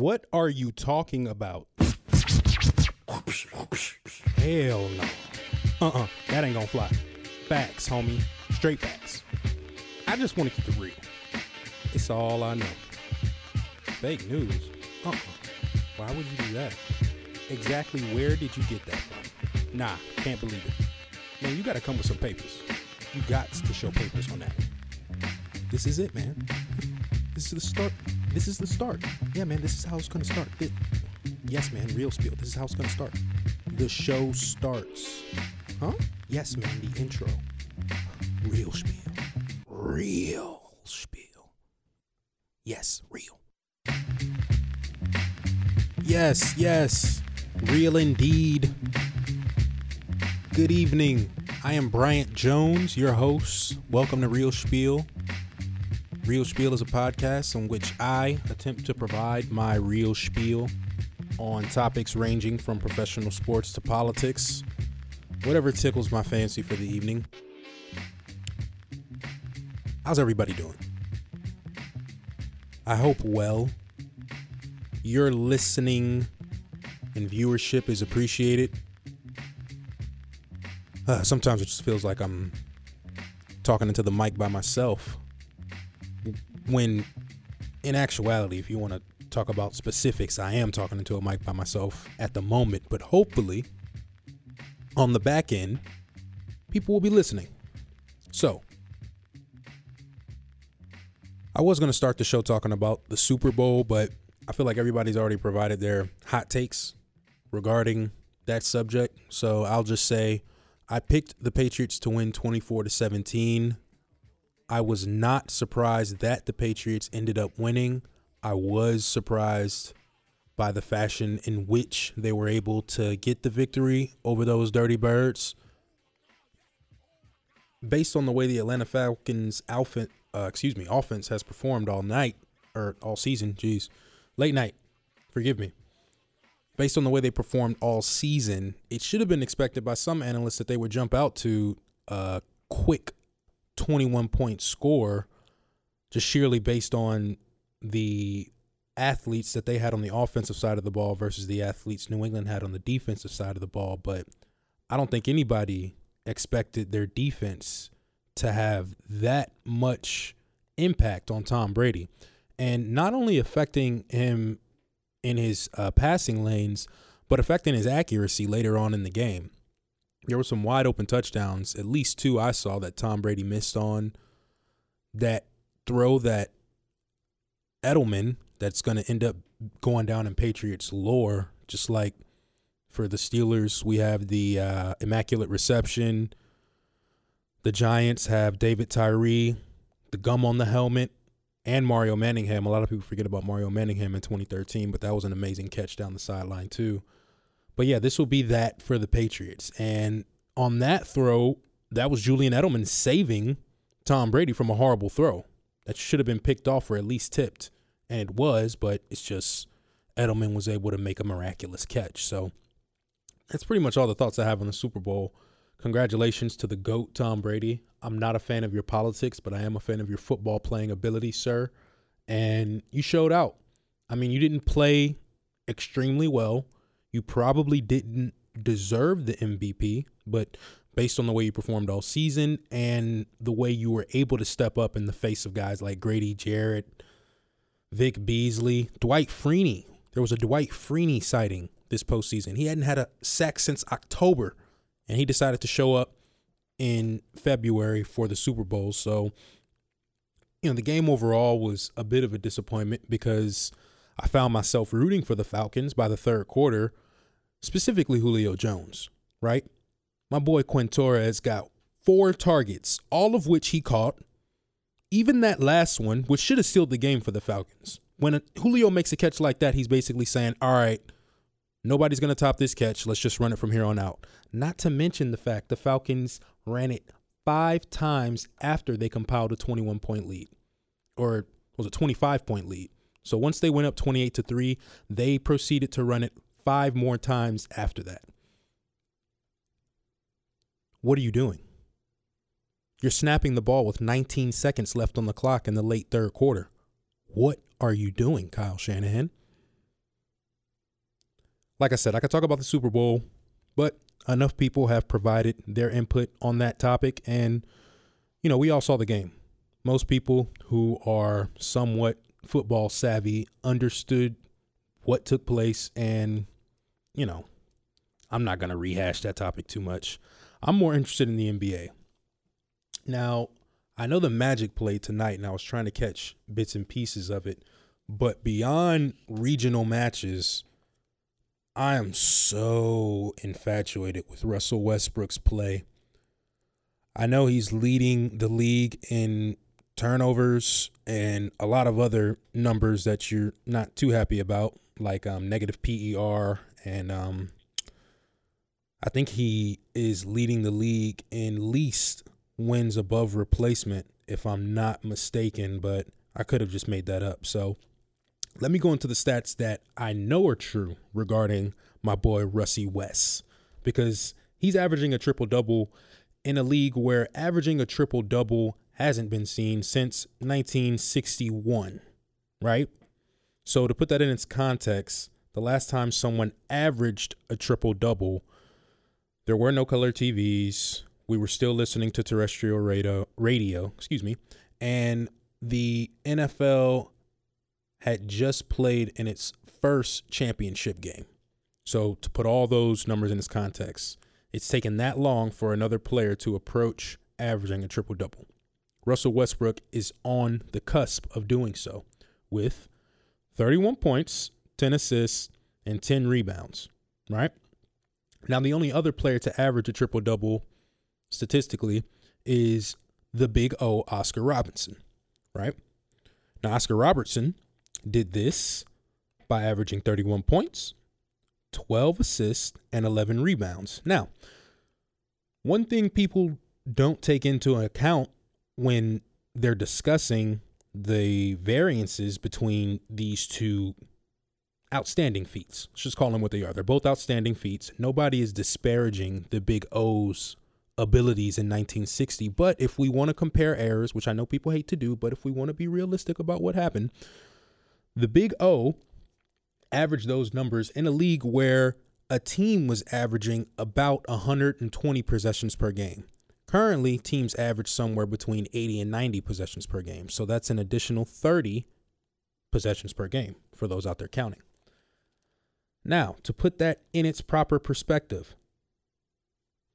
What are you talking about? Hell no. Uh-uh. That ain't gonna fly. Facts, homie. Straight facts. I just want to keep it real. It's all I know. Fake news? Uh-uh. Why would you do that? Exactly where did you get that from? Nah, can't believe it. Man, you gotta come with some papers. You got to show papers on that. This is it, man. This is the start. This is the start. Yeah, man, this is how it's gonna start. It- yes, man, real spiel. This is how it's gonna start. The show starts. Huh? Yes, man, the intro. Real spiel. Real spiel. Yes, real. Yes, yes. Real indeed. Good evening. I am Bryant Jones, your host. Welcome to Real Spiel. Real Spiel is a podcast in which I attempt to provide my real spiel on topics ranging from professional sports to politics, whatever tickles my fancy for the evening. How's everybody doing? I hope well. Your listening and viewership is appreciated. Uh, sometimes it just feels like I'm talking into the mic by myself. When in actuality, if you want to talk about specifics, I am talking into a mic by myself at the moment, but hopefully on the back end, people will be listening. So, I was going to start the show talking about the Super Bowl, but I feel like everybody's already provided their hot takes regarding that subject. So, I'll just say I picked the Patriots to win 24 to 17. I was not surprised that the Patriots ended up winning. I was surprised by the fashion in which they were able to get the victory over those Dirty Birds. Based on the way the Atlanta Falcons outfit, uh, excuse me, offense has performed all night or all season, geez, late night, forgive me. Based on the way they performed all season, it should have been expected by some analysts that they would jump out to a quick 21 point score just sheerly based on the athletes that they had on the offensive side of the ball versus the athletes New England had on the defensive side of the ball. But I don't think anybody expected their defense to have that much impact on Tom Brady. And not only affecting him in his uh, passing lanes, but affecting his accuracy later on in the game. There were some wide open touchdowns, at least two I saw that Tom Brady missed on. That throw that Edelman that's going to end up going down in Patriots lore, just like for the Steelers, we have the uh, Immaculate Reception. The Giants have David Tyree, the gum on the helmet, and Mario Manningham. A lot of people forget about Mario Manningham in 2013, but that was an amazing catch down the sideline, too. But yeah, this will be that for the Patriots. And on that throw, that was Julian Edelman saving Tom Brady from a horrible throw that should have been picked off or at least tipped. And it was, but it's just Edelman was able to make a miraculous catch. So that's pretty much all the thoughts I have on the Super Bowl. Congratulations to the GOAT, Tom Brady. I'm not a fan of your politics, but I am a fan of your football playing ability, sir. And you showed out. I mean, you didn't play extremely well. You probably didn't deserve the MVP, but based on the way you performed all season and the way you were able to step up in the face of guys like Grady Jarrett, Vic Beasley, Dwight Freeney. There was a Dwight Freeney sighting this postseason. He hadn't had a sack since October, and he decided to show up in February for the Super Bowl. So, you know, the game overall was a bit of a disappointment because I found myself rooting for the Falcons by the third quarter, specifically Julio Jones, right? My boy Quintorris got four targets, all of which he caught. Even that last one, which should have sealed the game for the Falcons. When a, Julio makes a catch like that, he's basically saying, all right, nobody's going to top this catch. Let's just run it from here on out. Not to mention the fact the Falcons ran it five times after they compiled a 21 point lead, or was it 25 point lead? So once they went up 28 to 3, they proceeded to run it five more times after that. What are you doing? You're snapping the ball with 19 seconds left on the clock in the late third quarter. What are you doing, Kyle Shanahan? like I said, I could talk about the Super Bowl, but enough people have provided their input on that topic. And, you know, we all saw the game. Most people who are somewhat football savvy understood what took place. And, you know, I'm not going to rehash that topic too much. I'm more interested in the NBA. Now, I know the Magic played tonight, and I was trying to catch bits and pieces of it. But beyond regional matches, I am so infatuated with Russell Westbrook's play. I know he's leading the league in turnovers and a lot of other numbers that you're not too happy about, like um, negative PER. And um, I think he is leading the league in least wins above replacement, if I'm not mistaken, but I could have just made that up. So let me go into the stats that I know are true regarding my boy Russie West, because he's averaging a triple double in a league where averaging a triple double hasn't been seen since 1961, right? So to put that in its context, the last time someone averaged a triple double, there were no color TVs. We were still listening to terrestrial radio, radio, excuse me, and the NFL had just played in its first championship game. So, to put all those numbers in its context, it's taken that long for another player to approach averaging a triple double. Russell Westbrook is on the cusp of doing so with 31 points, 10 assists, and 10 rebounds, right? Now, the only other player to average a triple double statistically is the big O, Oscar Robertson, right? Now, Oscar Robertson did this by averaging 31 points, 12 assists, and 11 rebounds. Now, one thing people don't take into account when they're discussing the variances between these two outstanding feats. Let's just call them what they are. They're both outstanding feats. Nobody is disparaging the big O's abilities in 1960. But if we want to compare errors, which I know people hate to do, but if we want to be realistic about what happened, the Big O averaged those numbers in a league where a team was averaging about 120 possessions per game. Currently, teams average somewhere between 80 and 90 possessions per game. So that's an additional 30 possessions per game for those out there counting. Now, to put that in its proper perspective,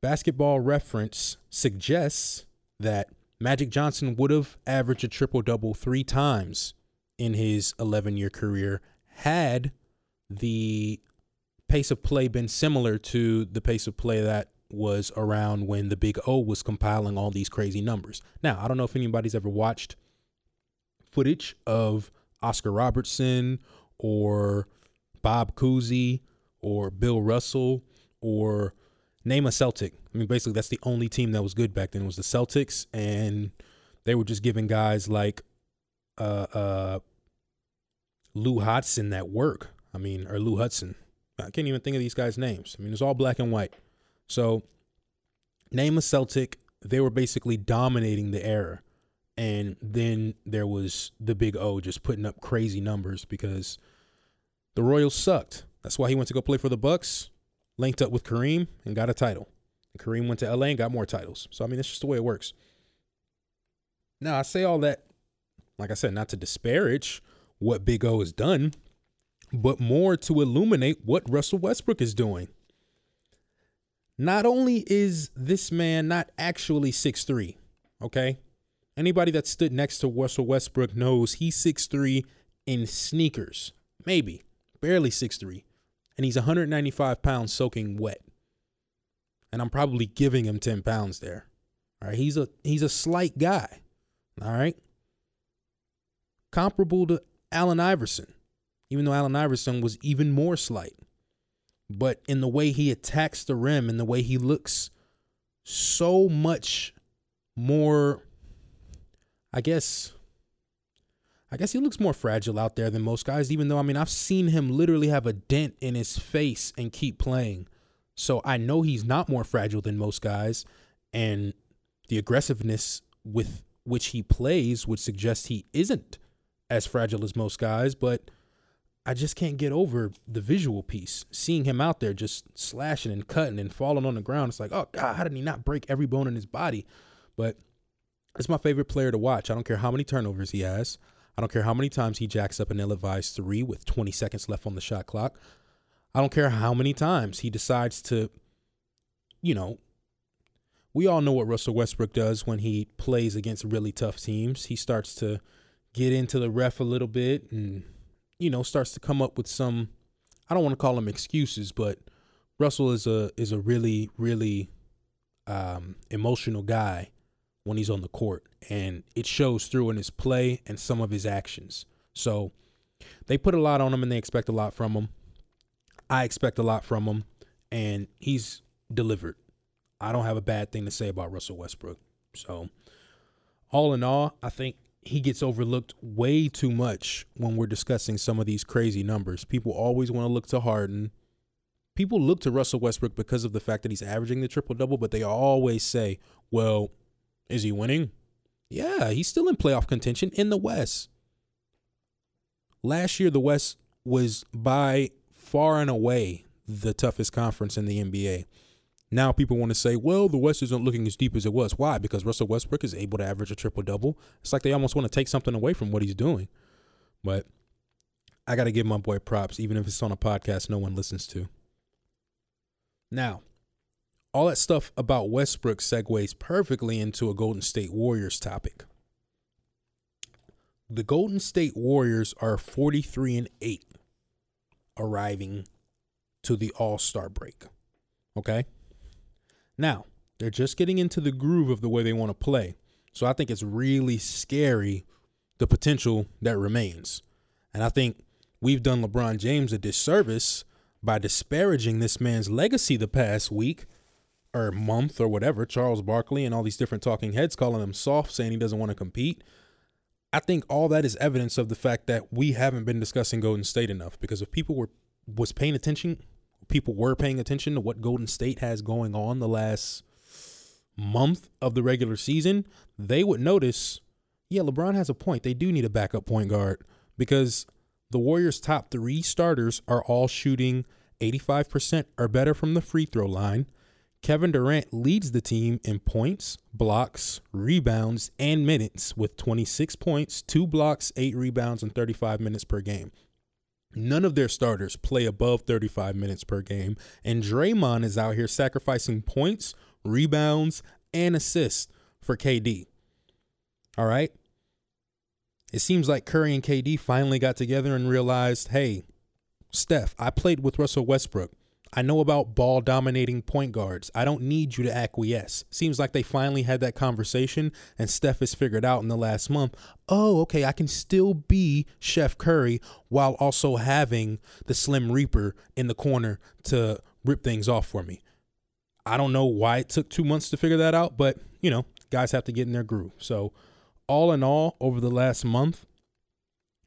basketball reference suggests that Magic Johnson would have averaged a triple double three times in his 11 year career had the pace of play been similar to the pace of play that was around when the Big O was compiling all these crazy numbers. Now, I don't know if anybody's ever watched footage of Oscar Robertson or Bob Cousy or Bill Russell or name a Celtic. I mean, basically, that's the only team that was good back then was the Celtics, and they were just giving guys like uh, uh, Lou Hudson that work. I mean, or Lou Hudson. I can't even think of these guys' names. I mean, it's all black and white. So, name a Celtic. They were basically dominating the era. And then there was the big O just putting up crazy numbers because the Royals sucked. That's why he went to go play for the Bucks, linked up with Kareem, and got a title. And Kareem went to LA and got more titles. So, I mean, that's just the way it works. Now, I say all that like I said, not to disparage what Big O has done, but more to illuminate what Russell Westbrook is doing. Not only is this man not actually six three, okay? Anybody that stood next to Russell Westbrook knows he's six three in sneakers, maybe, barely six three, and he's 195 pounds soaking wet. And I'm probably giving him 10 pounds there. All right, he's a he's a slight guy. All right comparable to Allen Iverson, even though Allen Iverson was even more slight. But in the way he attacks the rim and the way he looks so much more, I guess, I guess he looks more fragile out there than most guys, even though, I mean, I've seen him literally have a dent in his face and keep playing. So I know he's not more fragile than most guys. And the aggressiveness with which he plays would suggest he isn't as fragile as most guys, but I just can't get over the visual piece. Seeing him out there just slashing and cutting and falling on the ground, it's like, oh God, how did he not break every bone in his body? But it's my favorite player to watch. I don't care how many turnovers he has. I don't care how many times he jacks up an ill advised three with 20 seconds left on the shot clock. I don't care how many times he decides to, you know, we all know what Russell Westbrook does when he plays against really tough teams. He starts to get into the ref a little bit and, you know, starts to come up with some I don't want to call them excuses, but Russell is a is a really, really um, emotional guy when he's on the court, and it shows through in his play and some of his actions. So they put a lot on him, and they expect a lot from him. I expect a lot from him, and he's delivered. I don't have a bad thing to say about Russell Westbrook. So, all in all, I think he gets overlooked way too much when we're discussing some of these crazy numbers. People always want to look to Harden. People look to Russell Westbrook because of the fact that he's averaging the triple double, but they always say, well, is he winning? Yeah, he's still in playoff contention in the West. Last year, the West was by far and away the toughest conference in the NBA. Now people want to say, well, the West isn't looking as deep as it was. Why? Because Russell Westbrook is able to average a triple double. It's like they almost want to take something away from what he's doing. But I got to give my boy props, even if it's on a podcast no one listens to. Now, all that stuff about Westbrook segues perfectly into a Golden State Warriors topic. The Golden State Warriors are 43 and 8 arriving to the All-Star break. Okay? Now, they're just getting into the groove of the way they want to play. So I think it's really scary the potential that remains. And I think we've done LeBron James a disservice by disparaging this man's legacy the past week or month or whatever, Charles Barkley and all these different talking heads calling him soft, saying he doesn't want to compete. I think all that is evidence of the fact that we haven't been discussing Golden State enough. Because if people were was paying attention, people were paying attention to what Golden State has going on the last month of the regular season, they would notice, yeah, LeBron has a point. They do need a backup point guard because the Warriors' top three starters are all shooting 85% or better from the free throw line. Kevin Durant leads the team in points, blocks, rebounds, and minutes with 26 points, two blocks, eight rebounds, and 35 minutes per game. None of their starters play above 35 minutes per game, and Draymond is out here sacrificing points, rebounds, and assists for KD. All right. It seems like Curry and KD finally got together and realized hey, Steph, I played with Russell Westbrook. I know about ball dominating point guards. I don't need you to acquiesce. Seems like they finally had that conversation, and Steph has figured out in the last month oh, okay, I can still be Chef Curry while also having the Slim Reaper in the corner to rip things off for me. I don't know why it took two months to figure that out, but you know, guys have to get in their groove. So, all in all, over the last month,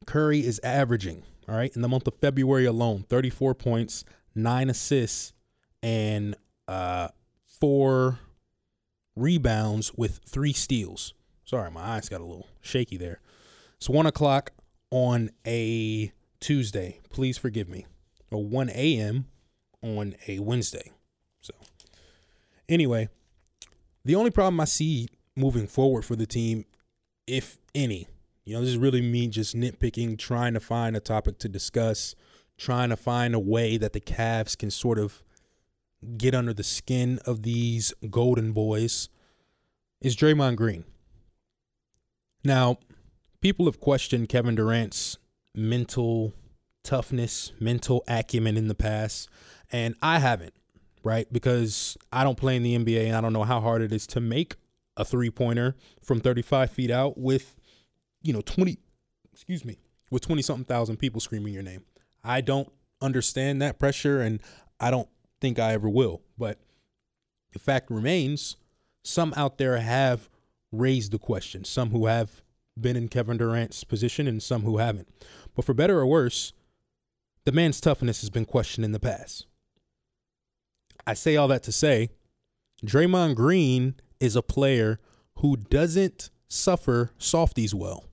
Curry is averaging, all right, in the month of February alone, 34 points, nine assists, and uh, four rebounds with three steals. Sorry, my eyes got a little shaky there. It's one o'clock on a Tuesday. Please forgive me. Or 1 a.m. on a Wednesday. So, anyway, the only problem I see moving forward for the team, if any, you know, this is really me just nitpicking, trying to find a topic to discuss trying to find a way that the Cavs can sort of get under the skin of these golden boys is Draymond Green. Now, people have questioned Kevin Durant's mental toughness, mental acumen in the past, and I haven't, right? Because I don't play in the NBA and I don't know how hard it is to make a three pointer from 35 feet out with, you know, 20, excuse me, with 20 something thousand people screaming your name. I don't understand that pressure and I don't think I ever will. But the fact remains, some out there have raised the question, some who have been in Kevin Durant's position and some who haven't. But for better or worse, the man's toughness has been questioned in the past. I say all that to say Draymond Green is a player who doesn't suffer softies well.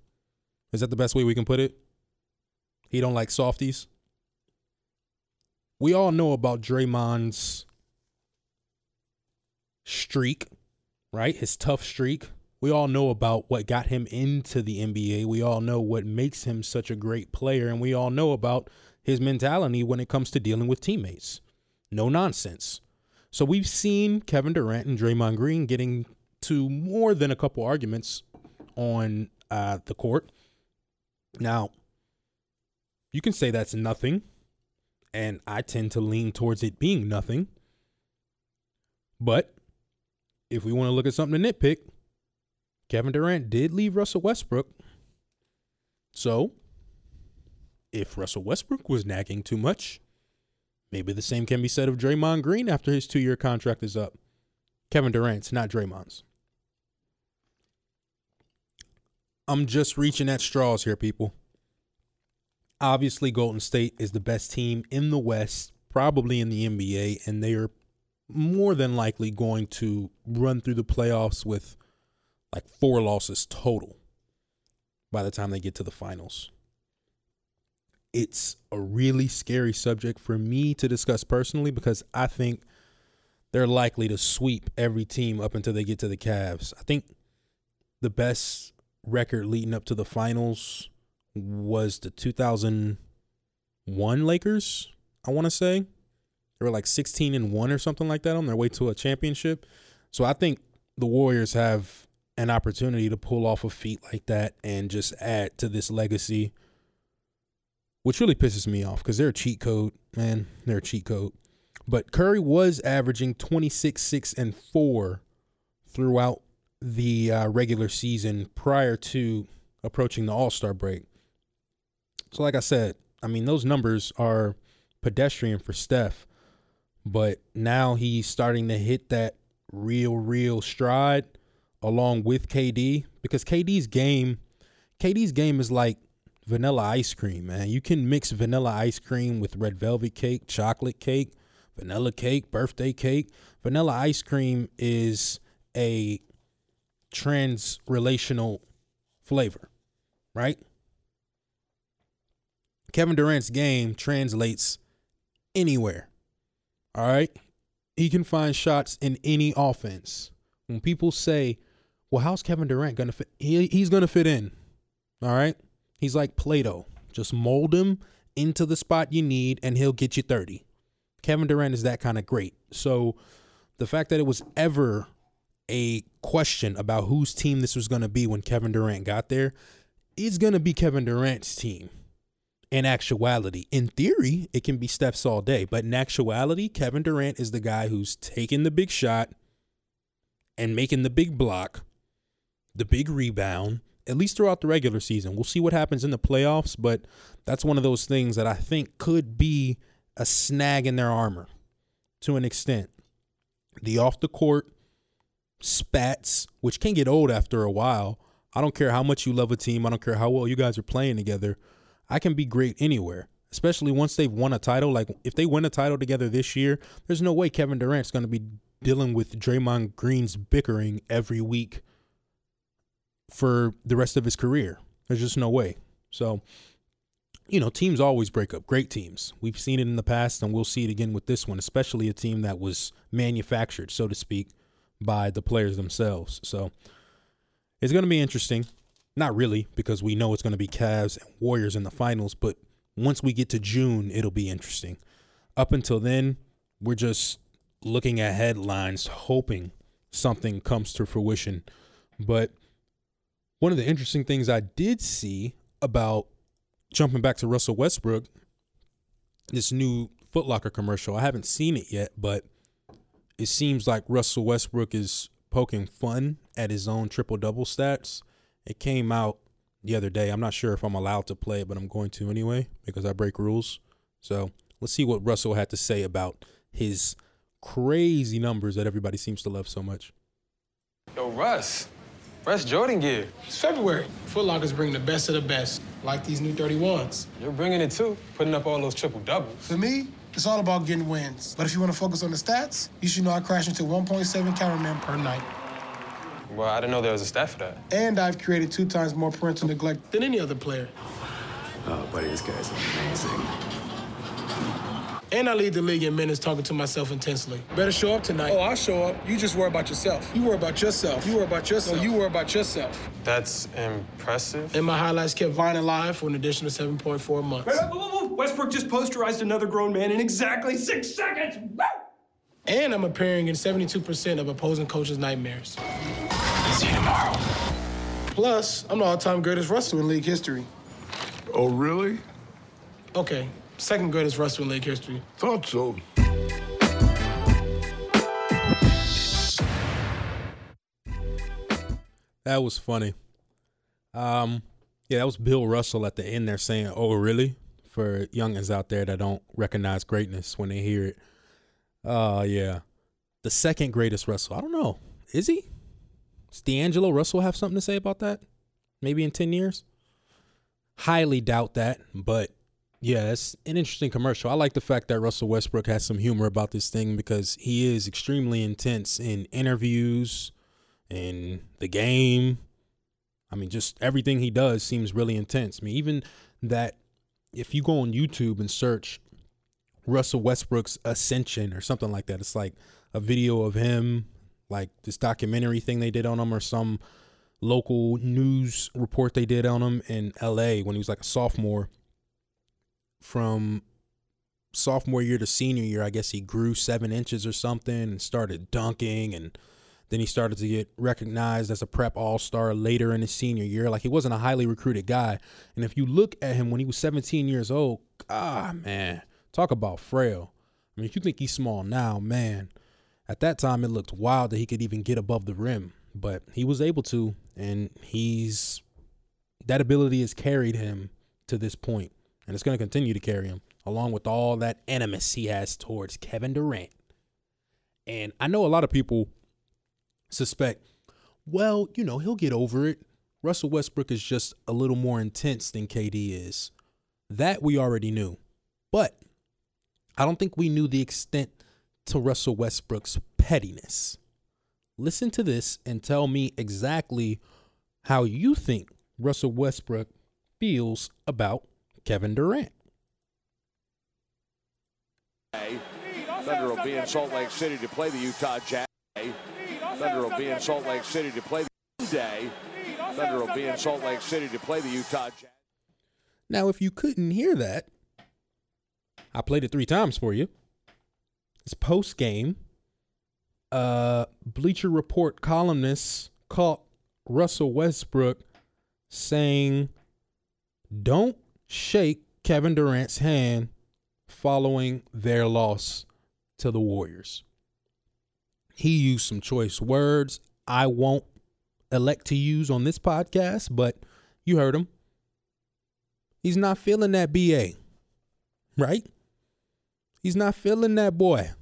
Is that the best way we can put it? He don't like softies. We all know about Draymond's streak, right? His tough streak. We all know about what got him into the NBA. We all know what makes him such a great player. And we all know about his mentality when it comes to dealing with teammates. No nonsense. So we've seen Kevin Durant and Draymond Green getting to more than a couple arguments on uh, the court. Now, you can say that's nothing, and I tend to lean towards it being nothing. But if we want to look at something to nitpick, Kevin Durant did leave Russell Westbrook. So, if Russell Westbrook was nagging too much, maybe the same can be said of Draymond Green after his two year contract is up. Kevin Durant's, not Draymond's. I'm just reaching at straws here, people. Obviously, Golden State is the best team in the West, probably in the NBA, and they are more than likely going to run through the playoffs with like four losses total by the time they get to the finals. It's a really scary subject for me to discuss personally because I think they're likely to sweep every team up until they get to the Cavs. I think the best record leading up to the finals was the 2001 Lakers, I want to say. They were like 16 and 1 or something like that on their way to a championship. So I think the Warriors have an opportunity to pull off a feat like that and just add to this legacy, which really pisses me off because they're a cheat code, man. They're a cheat code. But Curry was averaging 26, 6, and 4 throughout the uh, regular season prior to approaching the All Star break. So, like I said, I mean, those numbers are pedestrian for Steph, but now he's starting to hit that real, real stride along with KD because KD's game, KD's game is like vanilla ice cream, man. You can mix vanilla ice cream with red velvet cake, chocolate cake, vanilla cake, birthday cake. Vanilla ice cream is a trans relational flavor, right? Kevin Durant's game translates anywhere. All right. He can find shots in any offense. When people say, well, how's Kevin Durant going to fit? He, he's going to fit in. All right. He's like Play Doh. Just mold him into the spot you need and he'll get you 30. Kevin Durant is that kind of great. So the fact that it was ever a question about whose team this was going to be when Kevin Durant got there, it's going to be Kevin Durant's team. In actuality, in theory, it can be Steph's all day, but in actuality, Kevin Durant is the guy who's taking the big shot and making the big block, the big rebound, at least throughout the regular season. We'll see what happens in the playoffs, but that's one of those things that I think could be a snag in their armor to an extent. The off the court spats, which can get old after a while. I don't care how much you love a team. I don't care how well you guys are playing together. I can be great anywhere, especially once they've won a title. Like if they win a title together this year, there's no way Kevin Durant's going to be dealing with Draymond Green's bickering every week for the rest of his career. There's just no way. So, you know, teams always break up. Great teams. We've seen it in the past and we'll see it again with this one, especially a team that was manufactured, so to speak, by the players themselves. So it's going to be interesting. Not really, because we know it's going to be Cavs and Warriors in the finals, but once we get to June, it'll be interesting. Up until then, we're just looking at headlines, hoping something comes to fruition. But one of the interesting things I did see about jumping back to Russell Westbrook, this new Footlocker commercial, I haven't seen it yet, but it seems like Russell Westbrook is poking fun at his own triple double stats. It came out the other day. I'm not sure if I'm allowed to play it, but I'm going to anyway because I break rules. So let's see what Russell had to say about his crazy numbers that everybody seems to love so much. Yo, Russ. Russ Jordan gear. It's February. Foot Locker's bringing the best of the best, like these new 31s. You're bringing it too, putting up all those triple doubles. For me, it's all about getting wins. But if you want to focus on the stats, you should know I crash into 1.7 counterman per night. Well, I didn't know there was a stat for that. And I've created two times more parental neglect than any other player. Oh, buddy, this guy's amazing. And I lead the league in minutes talking to myself intensely. Better show up tonight. Oh, I'll show up. You just worry about yourself. You worry about yourself. You worry about yourself. No, you worry about yourself. That's impressive. And my highlights kept Vine alive for an additional 7.4 months. Westbrook just posterized another grown man in exactly six seconds. Woo! And I'm appearing in 72% of opposing coaches' nightmares. See you tomorrow. Plus, I'm the all-time greatest wrestler in league history. Oh, really? Okay, second greatest wrestler in league history. Thought so. That was funny. Um, yeah, that was Bill Russell at the end there saying, "Oh, really?" For youngins out there that don't recognize greatness when they hear it. Uh yeah, the second greatest wrestler. I don't know. Is he? Does D'Angelo Russell have something to say about that? Maybe in ten years. Highly doubt that, but yeah, it's an interesting commercial. I like the fact that Russell Westbrook has some humor about this thing because he is extremely intense in interviews, in the game. I mean, just everything he does seems really intense. I mean, even that if you go on YouTube and search Russell Westbrook's Ascension or something like that, it's like a video of him, like this documentary thing they did on him or some local news report they did on him in LA when he was like a sophomore. From sophomore year to senior year, I guess he grew seven inches or something and started dunking. And then he started to get recognized as a prep all star later in his senior year. Like he wasn't a highly recruited guy. And if you look at him when he was 17 years old, ah, man, talk about frail. I mean, if you think he's small now, man, at that time it looked wild that he could even get above the rim but he was able to, and he's that ability has carried him to this point, and it's going to continue to carry him, along with all that animus he has towards Kevin Durant. And I know a lot of people suspect, well, you know, he'll get over it. Russell Westbrook is just a little more intense than KD is. That we already knew. But I don't think we knew the extent to Russell Westbrook's pettiness listen to this and tell me exactly how you think Russell Westbrook feels about Kevin Durant. Thunder will be in Salt Lake City to play the Utah Jazz. Thunder will be in Salt Lake City to play the day. Thunder will be in Salt Lake City to play the Utah Jazz. Now, if you couldn't hear that, I played it three times for you. It's post game uh, Bleacher Report columnists caught Russell Westbrook saying, Don't shake Kevin Durant's hand following their loss to the Warriors. He used some choice words I won't elect to use on this podcast, but you heard him. He's not feeling that BA, right? He's not feeling that boy.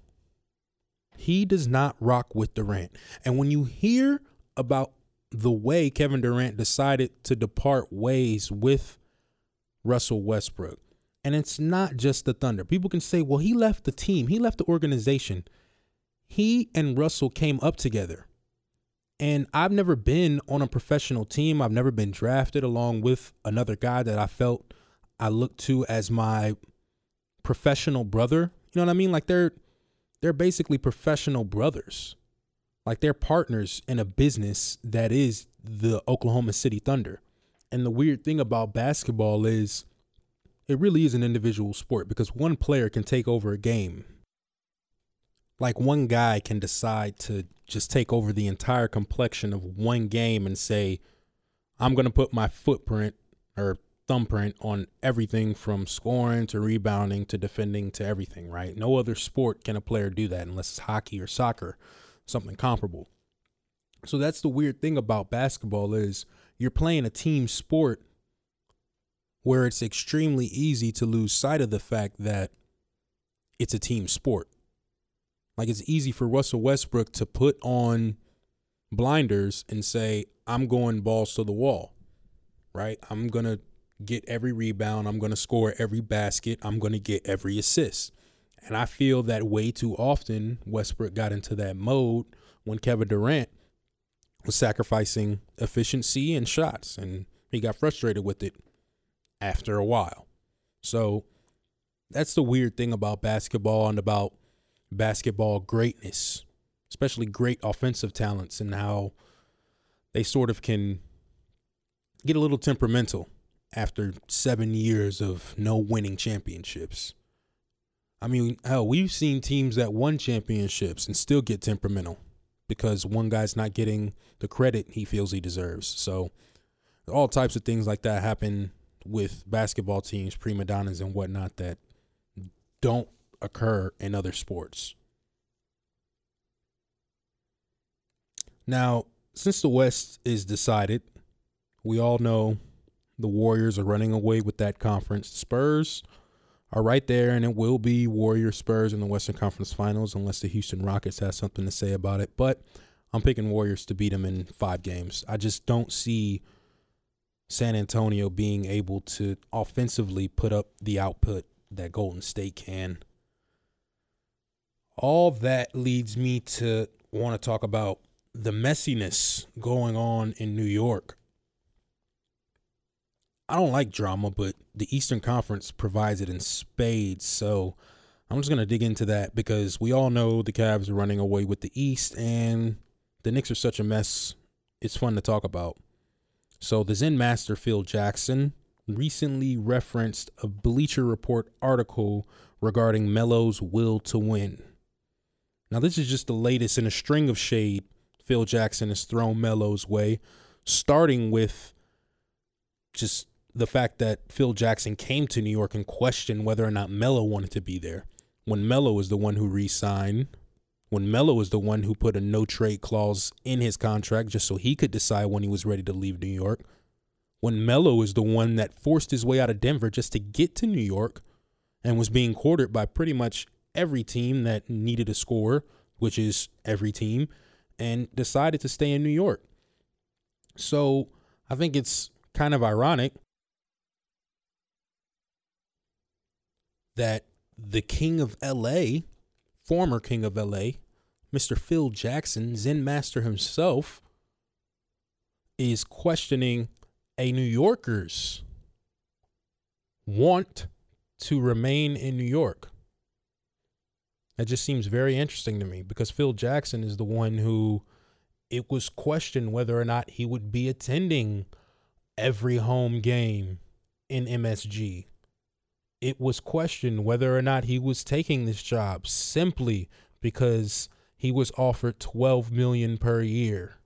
He does not rock with Durant. And when you hear about the way Kevin Durant decided to depart ways with Russell Westbrook, and it's not just the Thunder. People can say, well, he left the team, he left the organization. He and Russell came up together. And I've never been on a professional team. I've never been drafted along with another guy that I felt I looked to as my professional brother. You know what I mean? Like they're they're basically professional brothers. Like they're partners in a business that is the Oklahoma City Thunder. And the weird thing about basketball is it really is an individual sport because one player can take over a game. Like one guy can decide to just take over the entire complexion of one game and say, I'm going to put my footprint or thumbprint on everything from scoring to rebounding to defending to everything, right? No other sport can a player do that unless it's hockey or soccer, something comparable. So that's the weird thing about basketball is you're playing a team sport where it's extremely easy to lose sight of the fact that it's a team sport. Like it's easy for Russell Westbrook to put on blinders and say, I'm going balls to the wall, right? I'm going to get every rebound. I'm going to score every basket. I'm going to get every assist. And I feel that way too often Westbrook got into that mode when Kevin Durant was sacrificing efficiency and shots. And he got frustrated with it after a while. So that's the weird thing about basketball and about basketball greatness, especially great offensive talents and how they sort of can get a little temperamental after seven years of no winning championships. I mean, hell, we've seen teams that won championships and still get temperamental because one guy's not getting the credit he feels he deserves. So, all types of things like that happen with basketball teams, prima donnas, and whatnot that don't occur in other sports. Now, since the West is decided, we all know the Warriors are running away with that conference. Spurs are right there, and it will be Warriors Spurs in the Western Conference Finals unless the Houston Rockets has something to say about it. But I'm picking Warriors to beat them in five games. I just don't see San Antonio being able to offensively put up the output that Golden State can. All that leads me to want to talk about the messiness going on in New York. I don't like drama, but the Eastern Conference provides it in spades. So I'm just going to dig into that because we all know the Cavs are running away with the East and the Knicks are such a mess. It's fun to talk about. So the Zen Master Phil Jackson recently referenced a Bleacher Report article regarding Melo's will to win. Now, this is just the latest in a string of shade Phil Jackson has thrown Melo's way, starting with just the fact that Phil Jackson came to New York and questioned whether or not Melo wanted to be there. When Melo was the one who re signed, when Melo was the one who put a no trade clause in his contract just so he could decide when he was ready to leave New York. When Melo was the one that forced his way out of Denver just to get to New York and was being courted by pretty much every team that needed a scorer, which is every team, and decided to stay in New York. So I think it's kind of ironic that the king of LA, former king of LA, Mr. Phil Jackson, Zen Master himself, is questioning a New Yorker's want to remain in New York. That just seems very interesting to me because Phil Jackson is the one who it was questioned whether or not he would be attending every home game in MSG it was questioned whether or not he was taking this job simply because he was offered 12 million per year.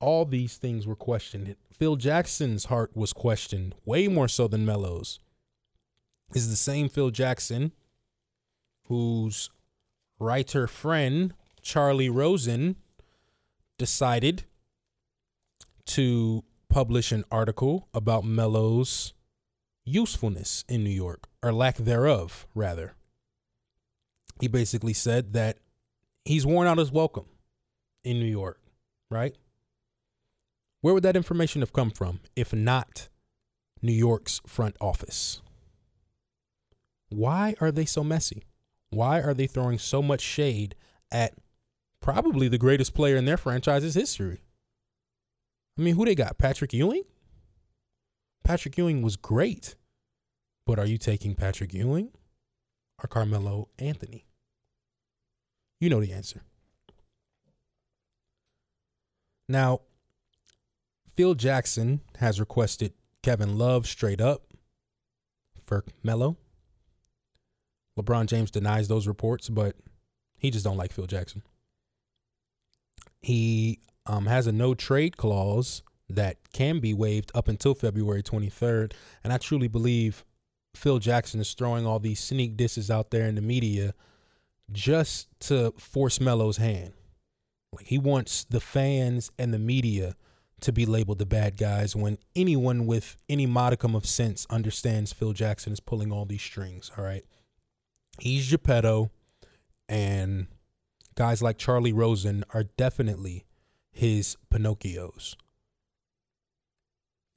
All these things were questioned. Phil Jackson's heart was questioned way more so than Melo's. Is the same Phil Jackson whose writer friend Charley Rosen decided to publish an article about Melo's usefulness in New York, or lack thereof, rather. He basically said that he's worn out his welcome in New York, right? Where would that information have come from if not New York's front office? Why are they so messy? Why are they throwing so much shade at probably the greatest player in their franchise's history? I mean, who they got? Patrick Ewing? Patrick Ewing was great. But are you taking Patrick Ewing or Carmelo Anthony? You know the answer. Now, Phil Jackson has requested Kevin Love straight up for Melo. LeBron James denies those reports, but he just don't like Phil Jackson. He um, has a no trade clause that can be waived up until February 23rd. And I truly believe Phil Jackson is throwing all these sneak disses out there in the media just to force Melo's hand. Like he wants the fans and the media to be labeled the bad guys when anyone with any modicum of sense understands Phil Jackson is pulling all these strings. All right. He's Geppetto, and guys like Charley Rosen are definitely his Pinocchios.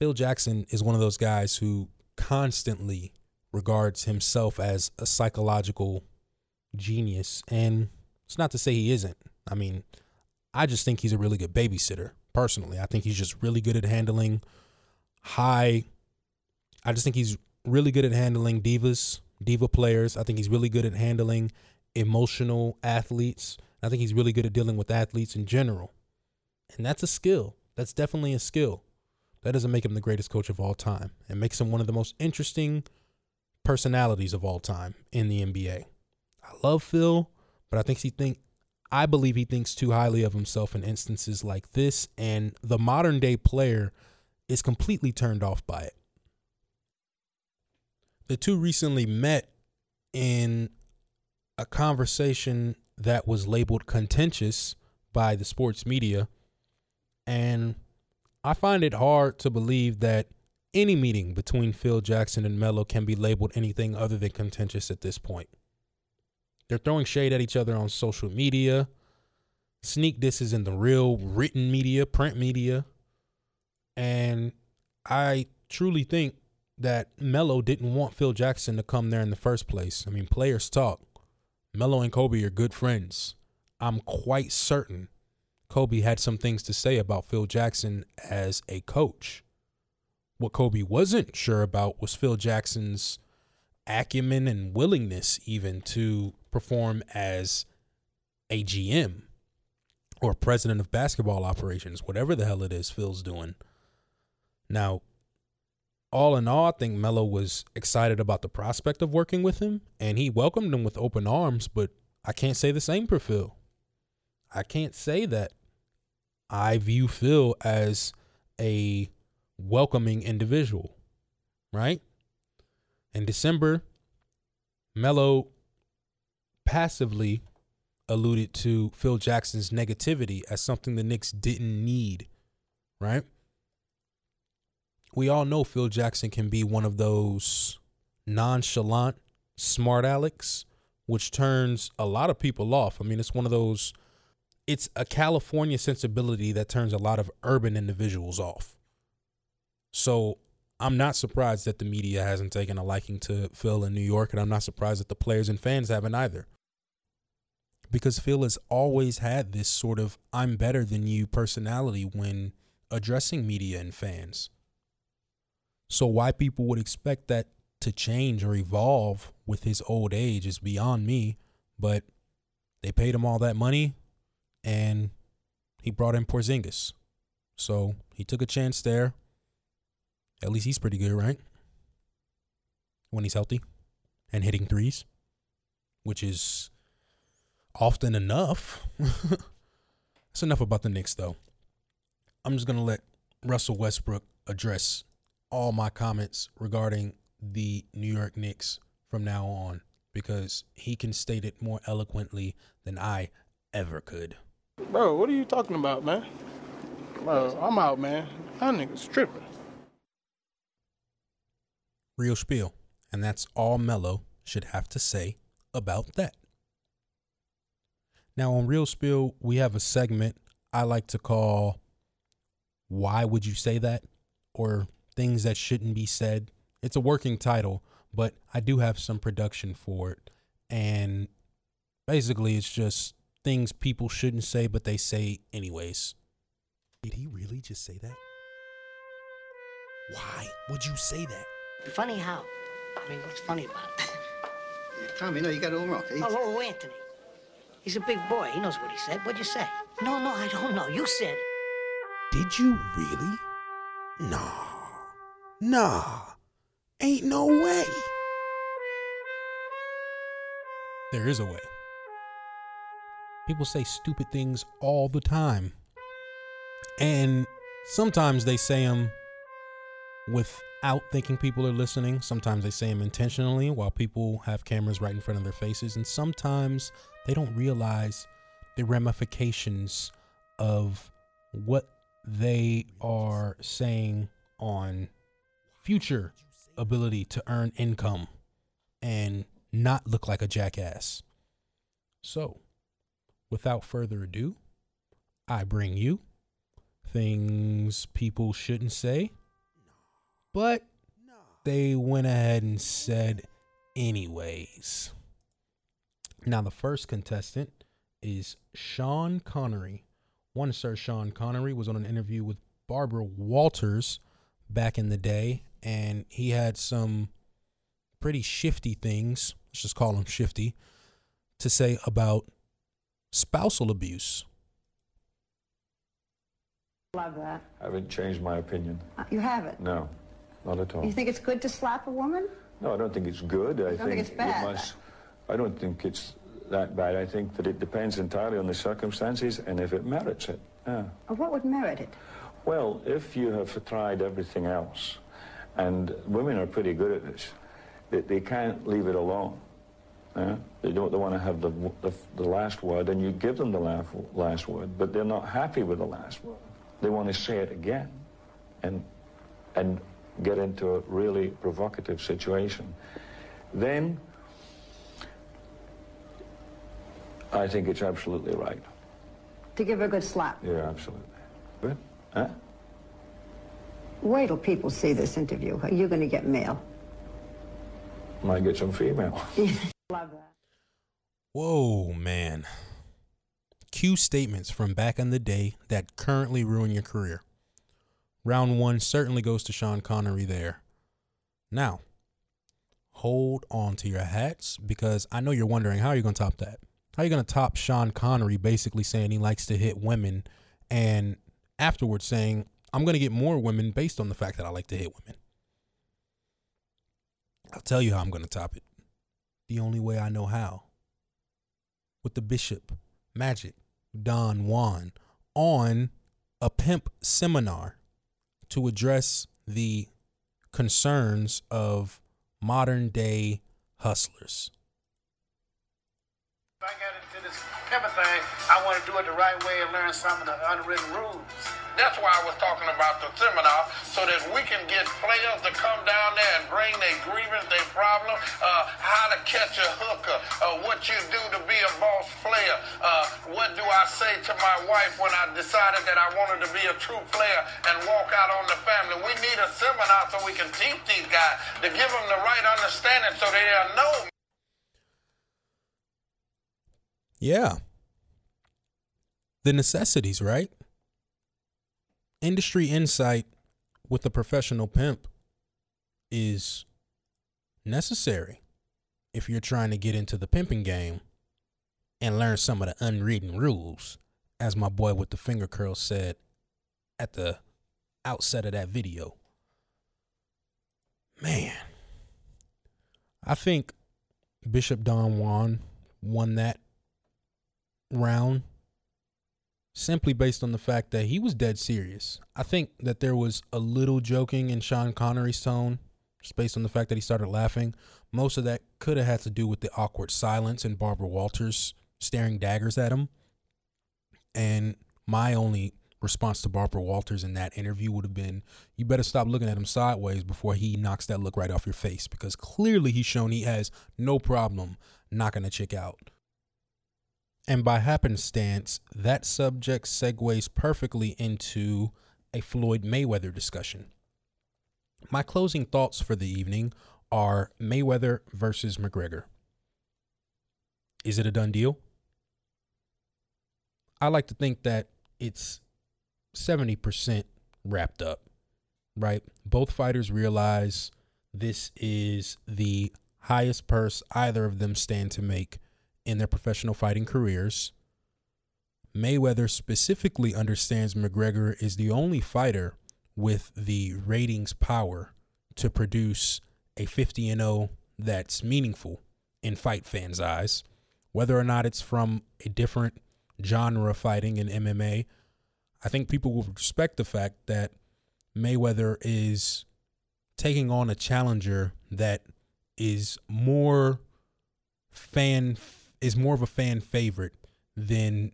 Phil Jackson is one of those guys who constantly regards himself as a psychological genius. And it's not to say he isn't. I mean, I just think he's a really good babysitter, personally. I think he's just really good at handling high. I just think he's really good at handling divas, diva players. I think he's really good at handling emotional athletes. I think he's really good at dealing with athletes in general. And that's a skill. That's definitely a skill. That doesn't make him the greatest coach of all time. It makes him one of the most interesting personalities of all time in the NBA. I love Phil, but I think he think I believe he thinks too highly of himself in instances like this, and the modern day player is completely turned off by it. The two recently met in a conversation that was labeled contentious by the sports media. And I find it hard to believe that any meeting between Phil Jackson and Melo can be labeled anything other than contentious at this point. They're throwing shade at each other on social media. Sneak disses in the real written media, print media. And I truly think that Melo didn't want Phil Jackson to come there in the first place. I mean, players talk. Melo and Kobe are good friends. I'm quite certain Kobe had some things to say about Phil Jackson as a coach. What Kobe wasn't sure about was Phil Jackson's acumen and willingness, even to perform as a GM or president of basketball operations, whatever the hell it is Phil's doing. Now, all in all, I think Melo was excited about the prospect of working with him, and he welcomed him with open arms. But I can't say the same for Phil. I can't say that I view Phil as a welcoming individual, right? In December, Melo passively alluded to Phil Jackson's negativity as something the Knicks didn't need, right? we all know Phil Jackson can be one of those nonchalant, smart Alex, which turns a lot of people off. I mean, it's one of those, it's a California sensibility that turns a lot of urban individuals off. So I'm not surprised that the media hasn't taken a liking to Phil in New York, and I'm not surprised that the players and fans haven't either. Because Phil has always had this sort of I'm better than you personality when addressing media and fans. So why people would expect that to change or evolve with his old age is beyond me. But they paid him all that money, and he brought in Porzingis. So he took a chance there. At least he's pretty good, right? When he's healthy and hitting threes, which is often enough. That's enough about the Knicks, though. I'm just going to let Russell Westbrook address all my comments regarding the New York Knicks from now on because he can state it more eloquently than I ever could. Bro, what are you talking about, man? Bro, I'm out, man. That nigga's tripping. Real spiel. And that's all Melo should have to say about that. Now, on Real Spiel, we have a segment I like to call Why Would You Say That? or things that shouldn't be said. It's a working title, but I do have some production for it. And basically, it's just things people shouldn't say, but they say anyways. Did he really just say that? Why would you say that? Funny how? I mean, what's funny about it? Tommy, no, you got it all wrong. He's- Oh, oh, Anthony. He's a big boy. He knows what he said. What'd you say? No, no, I don't know. You said it. Did you really? Nah. Nah. Ain't no way. There is a way. People say stupid things all the time. And sometimes they say them without thinking people are listening. Sometimes they say them intentionally while people have cameras right in front of their faces. And sometimes they don't realize the ramifications of what they are saying on future ability to earn income and not look like a jackass. So, without further ado, I bring you things people shouldn't say, but they went ahead and said anyways. Now, the first contestant is Sean Connery. One Sir Sean Connery was on an interview with Barbara Walters back in the day, and he had some pretty shifty things, let's just call them shifty, to say about spousal abuse. Love that. I haven't changed my opinion. Uh, You haven't. No, not at all. You think it's good to slap a woman? No, I don't think it's good. I don't think it's it bad. must- I don't think it's that bad. I think that it depends entirely on the circumstances and if it merits it. Yeah. What would merit it? Well, if you have tried everything else, and women are pretty good at this, they, they can't leave it alone. Yeah? They don't they want to have the, the, the last word, and you give them the last, last word, but they're not happy with the last word. They want to say it again and, and get into a really provocative situation. Then I think it's absolutely right. To give a good slap. Yeah, absolutely. Good? Huh? Wait till people see this interview. Are You're going to get mail. Might get some female. Love that. Whoa, man. Cue statements from back in the day that currently ruin your career. Round one certainly goes to Sean Connery there. Now, hold on to your hats because I know you're wondering how you're you going to top that? How are you going to top Sean Connery basically saying he likes to hit women and afterwards saying, I'm going to get more women based on the fact that I like to hit women? I'll tell you how I'm going to top it. The only way I know how. With the Bishop, Magic, Don Juan on a pimp seminar to address the concerns of modern day hustlers. I got into this pepper thing, I want to do it the right way and learn some of the unwritten rules. That's why I was talking about the seminar, so that we can get players to come down there and bring their grievance, their problem, uh, how to catch a hooker, uh, what you do to be a boss player, uh, what do I say to my wife when I decided that I wanted to be a true player and walk out on the family. We need a seminar so we can teach these guys to give them the right understanding so they'll know. Yeah. The necessities, right? Industry insight with a professional pimp is necessary if you're trying to get into the pimping game and learn some of the unwritten rules, as my boy with the finger curls said at the outset of that video. Man, I think Bishop Don Juan won that round simply based on the fact that he was dead serious. I think that there was a little joking in Sean Connery's tone, just based on the fact that he started laughing. Most of that could have had to do with the awkward silence and Barbara Walters staring daggers at him. And my only response to Barbara Walters in that interview would have been you better stop looking at him sideways before he knocks that look right off your face because clearly he's shown he has no problem knocking a chick out. And by happenstance, that subject segues perfectly into a Floyd Mayweather discussion. My closing thoughts for the evening are Mayweather versus McGregor. Is it a done deal? I like to think that it's 70% wrapped up, right? Both fighters realize this is the highest purse either of them stand to make in their professional fighting careers. Mayweather specifically understands McGregor is the only fighter with the ratings power to produce a 50 and 0 that's meaningful in fight fans' eyes, whether or not it's from a different genre of fighting in MMA. I think people will respect the fact that Mayweather is taking on a challenger that is more fan is more of a fan favorite than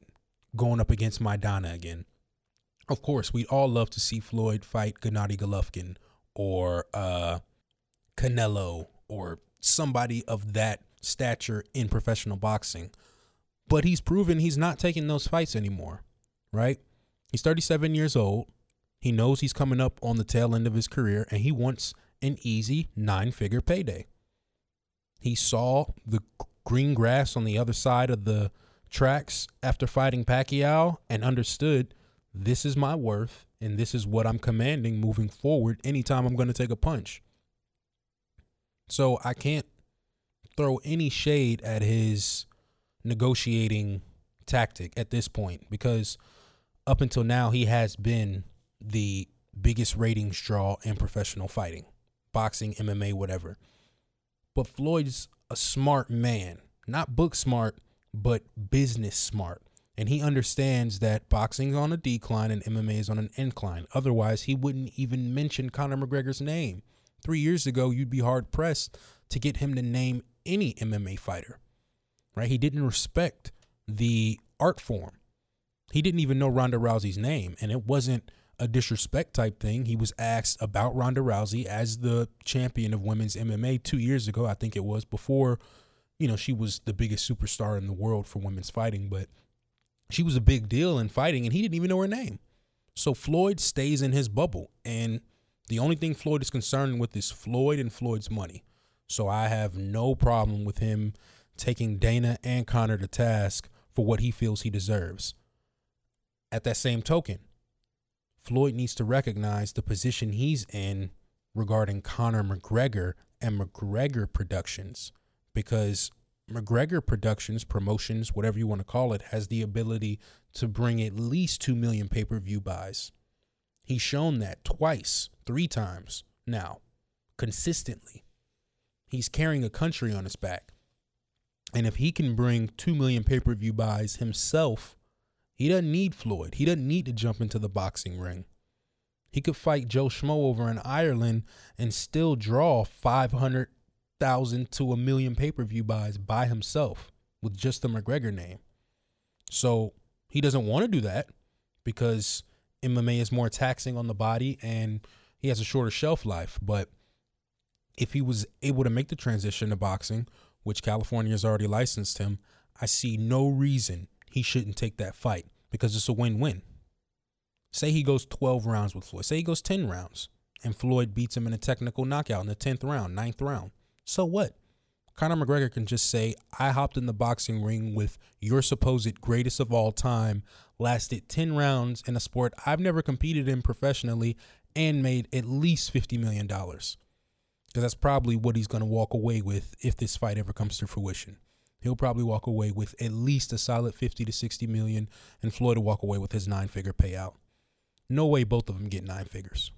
going up against Maidana again. Of course, we'd all love to see Floyd fight Gennady Golovkin or uh, Canelo or somebody of that stature in professional boxing. But he's proven he's not taking those fights anymore, right? He's 37 years old. He knows he's coming up on the tail end of his career and he wants an easy nine figure payday. He saw the green grass on the other side of the tracks after fighting Pacquiao and understood this is my worth and this is what I'm commanding moving forward anytime I'm going to take a punch. So I can't throw any shade at his negotiating tactic at this point because up until now he has been the biggest ratings draw in professional fighting, boxing, MMA, whatever. But Floyd's a smart man, not book smart, but business smart. And he understands that boxing's on a decline and MMA is on an incline. Otherwise, he wouldn't even mention Conor McGregor's name. Three years ago, you'd be hard pressed to get him to name any MMA fighter. Right? He didn't respect the art form. He didn't even know Ronda Rousey's name, and it wasn't a disrespect type thing. He was asked about Ronda Rousey as the champion of women's MMA two years ago. I think it was before, you know, she was the biggest superstar in the world for women's fighting, but she was a big deal in fighting, and he didn't even know her name. So Floyd stays in his bubble, and the only thing Floyd is concerned with is Floyd and Floyd's money. So I have no problem with him taking Dana and Conor to task for what he feels he deserves. At that same token, Floyd needs to recognize the position he's in regarding Conor McGregor and McGregor Productions because McGregor Productions, promotions, whatever you want to call it, has the ability to bring at least 2 million pay per view buys. He's shown that twice, three times now, consistently. He's carrying a country on his back. And if he can bring 2 million pay per view buys himself, he doesn't need Floyd. He doesn't need to jump into the boxing ring. He could fight Joe Schmo over in Ireland and still draw 500,000 to a million pay per view buys by himself with just the McGregor name. So he doesn't want to do that because MMA is more taxing on the body and he has a shorter shelf life. But if he was able to make the transition to boxing, which California has already licensed him, I see no reason he shouldn't take that fight because it's a win win. Say he goes 12 rounds with Floyd. Say he goes 10 rounds and Floyd beats him in a technical knockout in the 10th round, 9th round. So what? Conor McGregor can just say, I hopped in the boxing ring with your supposed greatest of all time, lasted 10 rounds in a sport I've never competed in professionally, and made at least $50 million. Because that's probably what he's going to walk away with if this fight ever comes to fruition. He'll probably walk away with at least a solid 50 to 60 million, and Floyd will walk away with his nine figure payout. No way both of them get nine figures.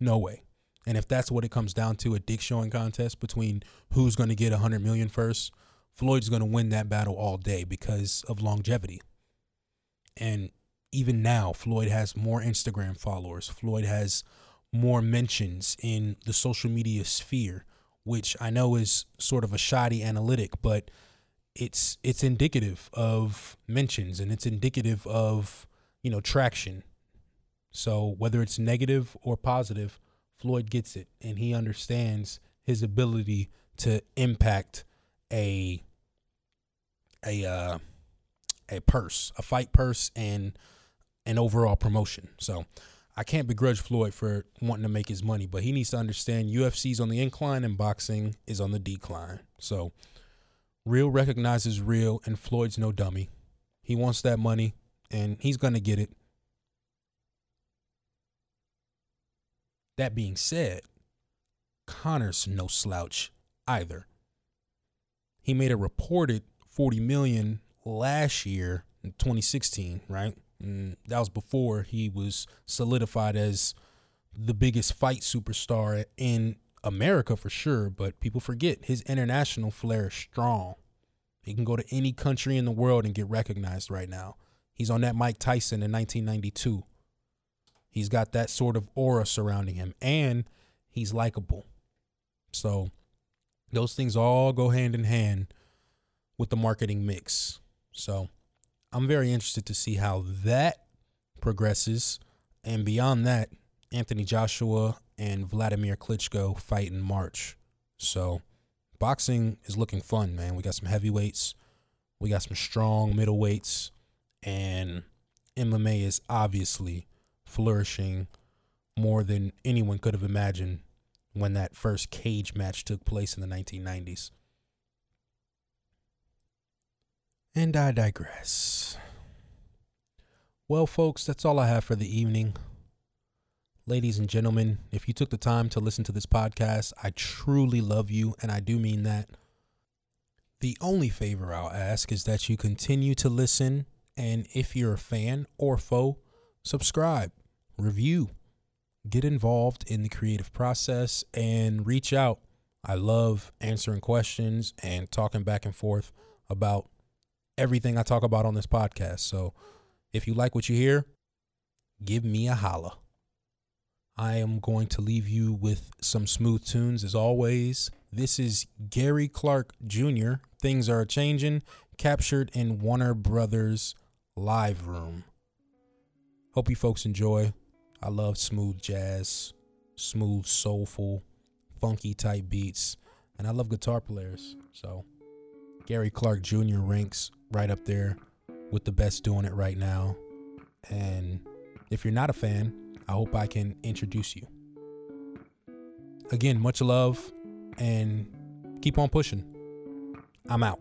No way. And if that's what it comes down to, a dick showing contest between who's going to get 100 million first, Floyd's going to win that battle all day because of longevity. And even now, Floyd has more Instagram followers. Floyd has more mentions in the social media sphere, which I know is sort of a shoddy analytic, but it's it's indicative of mentions and it's indicative of, you know, traction. So whether it's negative or positive, Floyd gets it and he understands his ability to impact a a uh, a purse, a fight purse, and an overall promotion. So I can't begrudge Floyd for wanting to make his money, but he needs to understand UFC's on the incline and boxing is on the decline. So real recognizes real, and Floyd's no dummy. He wants that money, and he's gonna get it. That being said, Conor's no slouch either. He made a reported 40 million last year in 2016, right? And that was before he was solidified as the biggest fight superstar in America for sure, but people forget his international flair is strong. He can go to any country in the world and get recognized right now. He's on that Mike Tyson in 1992. He's got that sort of aura surrounding him, and he's likable. So those things all go hand in hand with the marketing mix. So I'm very interested to see how that progresses. And beyond that, Anthony Joshua and Vladimir Klitschko fight in March. So boxing is looking fun, man. We got some heavyweights, we got some strong middleweights, and MMA is obviously flourishing more than anyone could have imagined when that first cage match took place in the 1990s. And I digress. Well, folks, that's all I have for the evening. Ladies and gentlemen, if you took the time to listen to this podcast, I truly love you, and I do mean that. The only favor I'll ask is that you continue to listen, and if you're a fan or foe, subscribe, review, get involved in the creative process, and reach out. I love answering questions and talking back and forth about everything I talk about on this podcast. So if you like what you hear, give me a holla. I am going to leave you with some smooth tunes as always. This is Gary Clark Jr. Things Are Changing, captured in Warner Brothers Live Room. Hope you folks enjoy. I love smooth jazz, smooth, soulful, funky type beats, and I love guitar players. So, Gary Clark Jr. ranks right up there with the best doing it right now. And if you're not a fan, I hope I can introduce you. Again, much love and keep on pushing. I'm out.